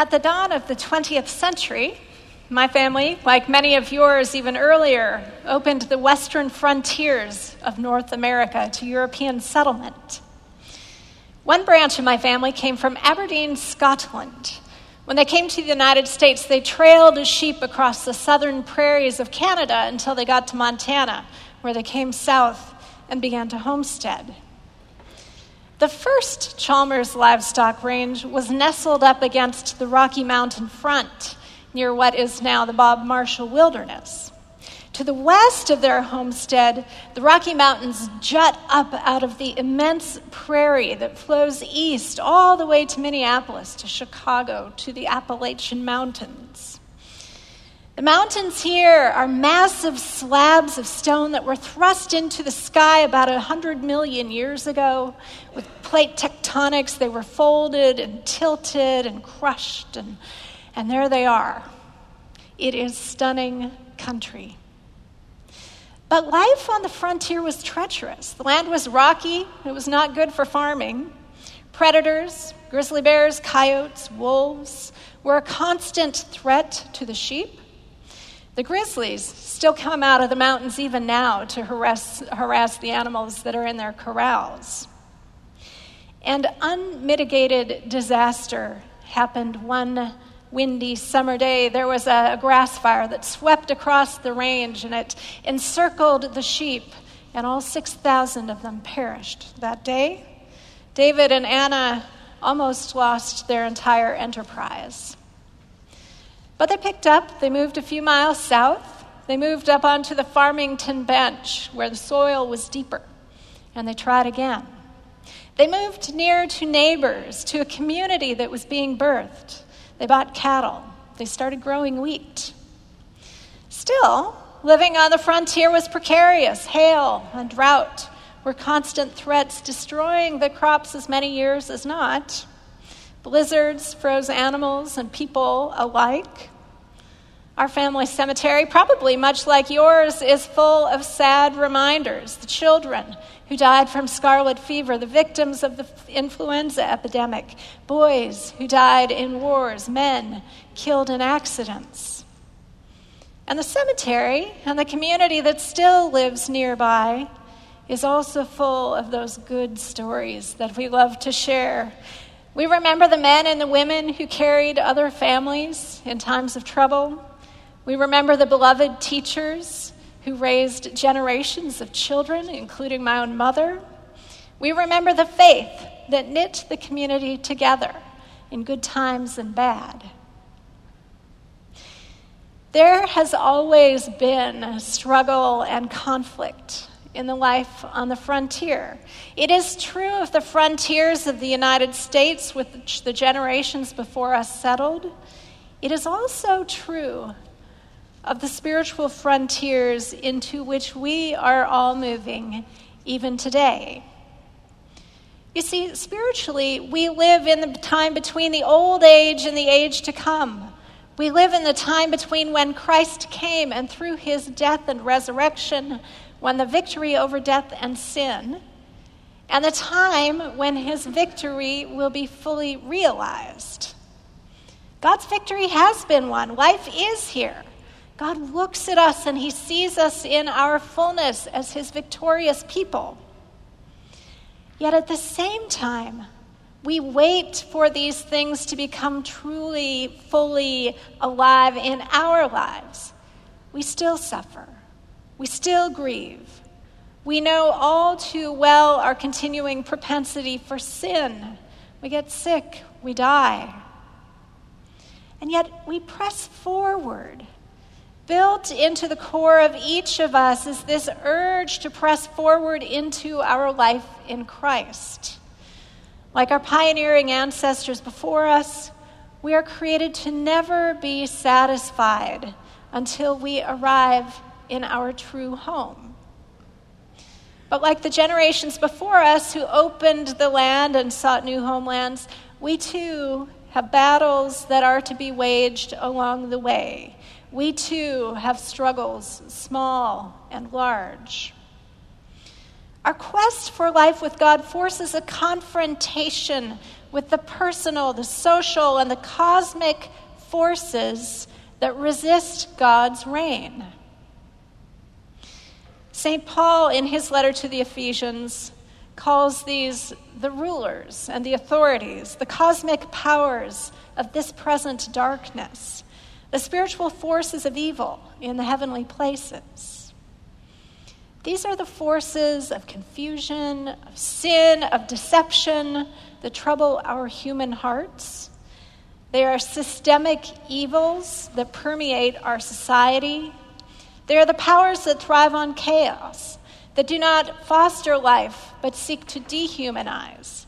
At the dawn of the 20th century, my family, like many of yours even earlier, opened the western frontiers of North America to European settlement. One branch of my family came from Aberdeen, Scotland. When they came to the United States, they trailed as sheep across the southern prairies of Canada until they got to Montana, where they came south and began to homestead. The first Chalmers livestock range was nestled up against the Rocky Mountain front near what is now the Bob Marshall Wilderness. To the west of their homestead, the Rocky Mountains jut up out of the immense prairie that flows east all the way to Minneapolis, to Chicago, to the Appalachian Mountains. The mountains here are massive slabs of stone that were thrust into the sky about 100 million years ago. With plate tectonics, they were folded and tilted and crushed, and, and there they are. It is stunning country. But life on the frontier was treacherous. The land was rocky, it was not good for farming. Predators, grizzly bears, coyotes, wolves were a constant threat to the sheep the grizzlies still come out of the mountains even now to harass, harass the animals that are in their corrals. And unmitigated disaster happened one windy summer day. There was a, grass fire that swept across the range and it encircled the sheep, and all 6,000 of them perished that day. David and Anna almost lost their entire enterprise. But they picked up, they moved a few miles south, they moved up onto the Farmington bench where the soil was deeper, and they tried again. They moved near to neighbors, to a community that was being birthed. They bought cattle, they started growing wheat. Still, living on the frontier was precarious. Hail and drought were constant threats, destroying the crops as many years as not. Blizzards froze animals and people alike. Our family cemetery, probably much like yours, is full of sad reminders. The children who died from scarlet fever, the victims of the influenza epidemic, boys who died in wars, men killed in accidents. And the cemetery and the community that still lives nearby is also full of those good stories that we love to share we remember the men and the women who carried other families in times of trouble. We remember the beloved teachers who raised generations of children, including my own mother. We remember the faith that knit the community together in good times and bad. There has always been struggle and conflict in the life on the frontier. It is true of the frontiers of the United States, which the generations before us settled. It is also true of the spiritual frontiers into which we are all moving even today. You see, spiritually, we live in the time between the old age and the age to come. We live in the time between when Christ came and through his death and resurrection won the victory over death and sin, and the time when his victory will be fully realized. God's victory has been won. Life is here. God looks at us and he sees us in our fullness as his victorious people. Yet at the same time, we wait for these things to become truly, fully alive in our lives. We still suffer. We still grieve. We know all too well our continuing propensity for sin. We get sick, we die. And yet we press forward. Built into the core of each of us is this urge to press forward into our life in Christ. Like our pioneering ancestors before us, we are created to never be satisfied until we arrive in our true home. But like the generations before us who opened the land and sought new homelands, we too have battles that are to be waged along the way. We too have struggles, small and large. Our quest for life with God forces a confrontation with the personal, the social, and the cosmic forces that resist God's reign. St. Paul, in his letter to the Ephesians, calls these the rulers and the authorities, the cosmic powers of this present darkness, the spiritual forces of evil in the heavenly places. These are the forces of confusion, of sin, of deception that trouble our human hearts. They are systemic evils that permeate our society. They are the powers that thrive on chaos, that do not foster life but seek to dehumanize.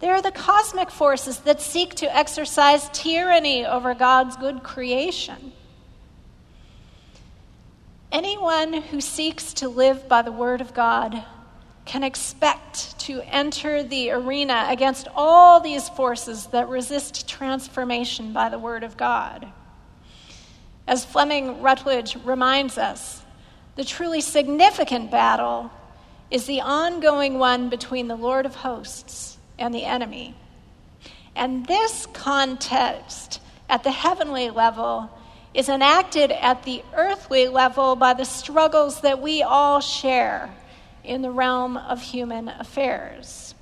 They are the cosmic forces that seek to exercise tyranny over God's good creation. Anyone who seeks to live by the Word of God can expect to enter the arena against all these forces that resist transformation by the Word of God. As Fleming Rutledge reminds us, the truly significant battle is the ongoing one between the Lord of hosts and the enemy. And this context at the heavenly level is enacted at the earthly level by the struggles that we all share in the realm of human affairs.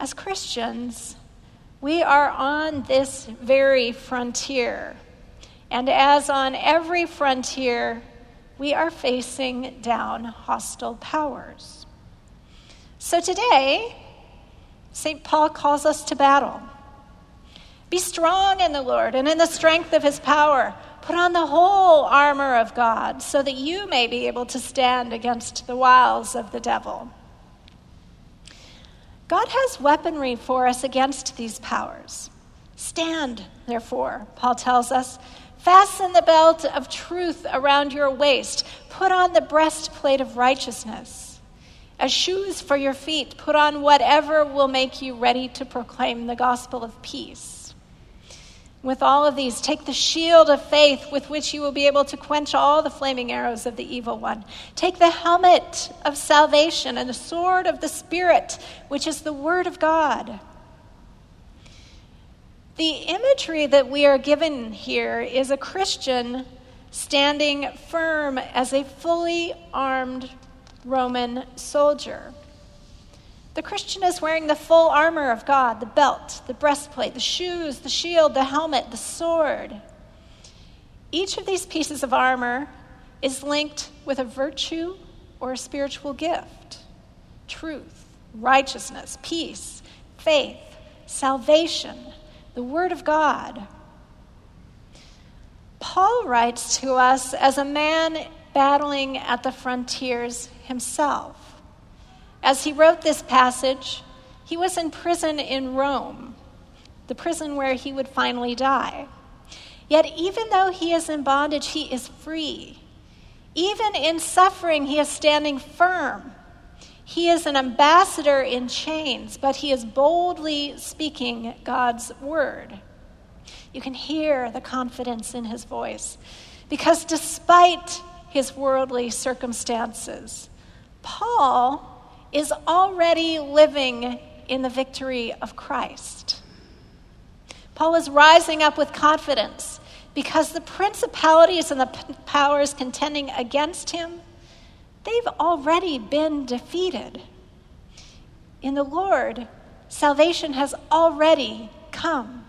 As Christians, we are on this very frontier. And as on every frontier, we are facing down hostile powers. So today, St. Paul calls us to battle. Be strong in the Lord and in the strength of his power. Put on the whole armor of God so that you may be able to stand against the wiles of the devil. God has weaponry for us against these powers. Stand, therefore, Paul tells us. Fasten the belt of truth around your waist. Put on the breastplate of righteousness. As shoes for your feet, put on whatever will make you ready to proclaim the gospel of peace. With all of these, take the shield of faith with which you will be able to quench all the flaming arrows of the evil one. Take the helmet of salvation and the sword of the Spirit, which is the Word of God. The imagery that we are given here is a Christian standing firm as a fully armed Roman soldier. The Christian is wearing the full armor of God the belt, the breastplate, the shoes, the shield, the helmet, the sword. Each of these pieces of armor is linked with a virtue or a spiritual gift truth, righteousness, peace, faith, salvation, the Word of God. Paul writes to us as a man battling at the frontiers himself. As he wrote this passage, he was in prison in Rome, the prison where he would finally die. Yet, even though he is in bondage, he is free. Even in suffering, he is standing firm. He is an ambassador in chains, but he is boldly speaking God's word. You can hear the confidence in his voice because despite his worldly circumstances, Paul is already living in the victory of Christ. Paul is rising up with confidence because the principalities and the powers contending against him, they've already been defeated. In the Lord, salvation has already come.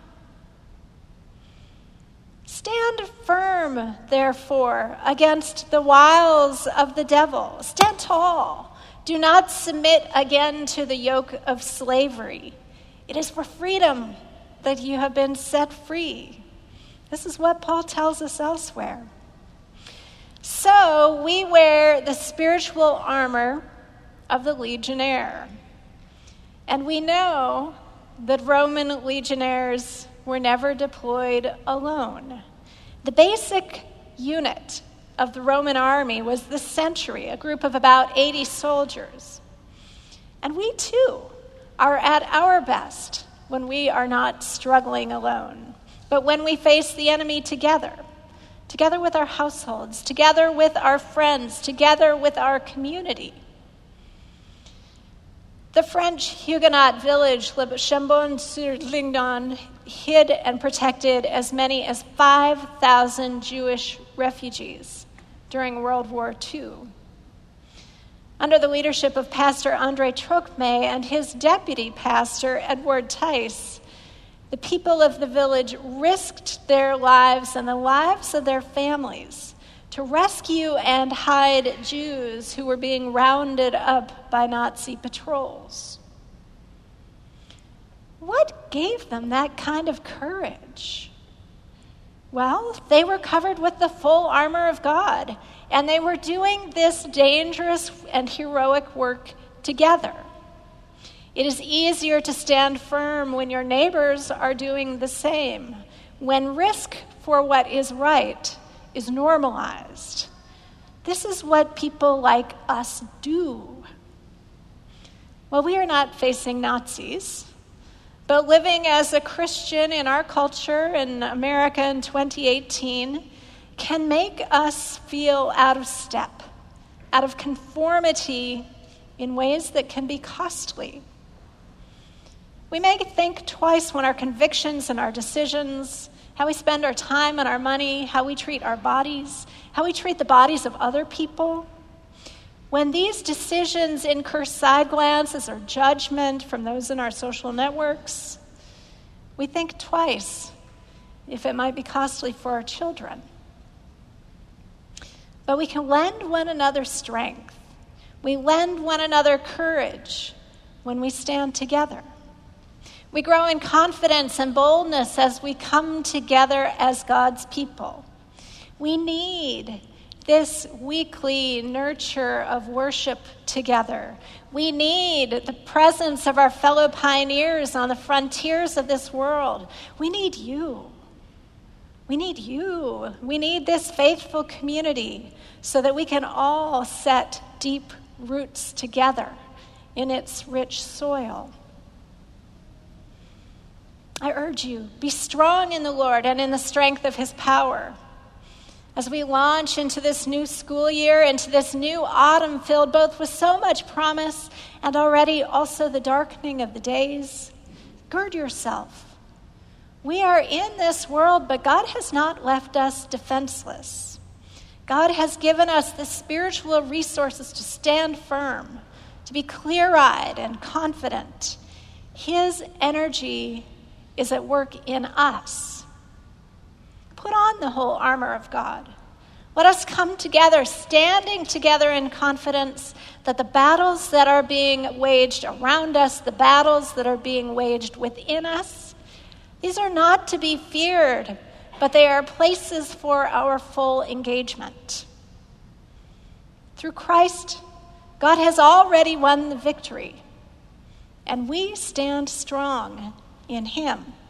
Stand firm, therefore, against the wiles of the devil. Stand tall do not submit again to the yoke of slavery. It is for freedom that you have been set free. This is what Paul tells us elsewhere. So we wear the spiritual armor of the legionnaire. And we know that Roman legionnaires were never deployed alone. The basic unit of the Roman army was the century, a group of about 80 soldiers. And we too are at our best when we are not struggling alone, but when we face the enemy together, together with our households, together with our friends, together with our community. The French Huguenot village Le Chambon-sur-Lignon hid and protected as many as 5,000 Jewish refugees during World War II. Under the leadership of Pastor Andre Trocme and his deputy pastor, Edward Theis, the people of the village risked their lives and the lives of their families to rescue and hide Jews who were being rounded up by Nazi patrols. What gave them that kind of courage? Well, they were covered with the full armor of God, and they were doing this dangerous and heroic work together. It is easier to stand firm when your neighbors are doing the same, when risk for what is right is normalized. This is what people like us do. Well, we are not facing Nazis, but living as a Christian in our culture in America in 2018 can make us feel out of step, out of conformity in ways that can be costly. We may think twice when our convictions and our decisions, how we spend our time and our money, how we treat our bodies, how we treat the bodies of other people. When these decisions incur side glances or judgment from those in our social networks, we think twice if it might be costly for our children. But we can lend one another strength. We lend one another courage when we stand together. We grow in confidence and boldness as we come together as God's people. We need this weekly nurture of worship together. We need the presence of our fellow pioneers on the frontiers of this world. We need you. We need you. We need this faithful community so that we can all set deep roots together in its rich soil. I urge you, be strong in the Lord and in the strength of his power. As we launch into this new school year, into this new autumn filled both with so much promise and already also the darkening of the days, gird yourself. We are in this world, but God has not left us defenseless. God has given us the spiritual resources to stand firm, to be clear eyed and confident. His energy is at work in us. Put on the whole armor of God. Let us come together, standing together in confidence that the battles that are being waged around us, the battles that are being waged within us, these are not to be feared, but they are places for our full engagement. Through Christ, God has already won the victory, and we stand strong in Him.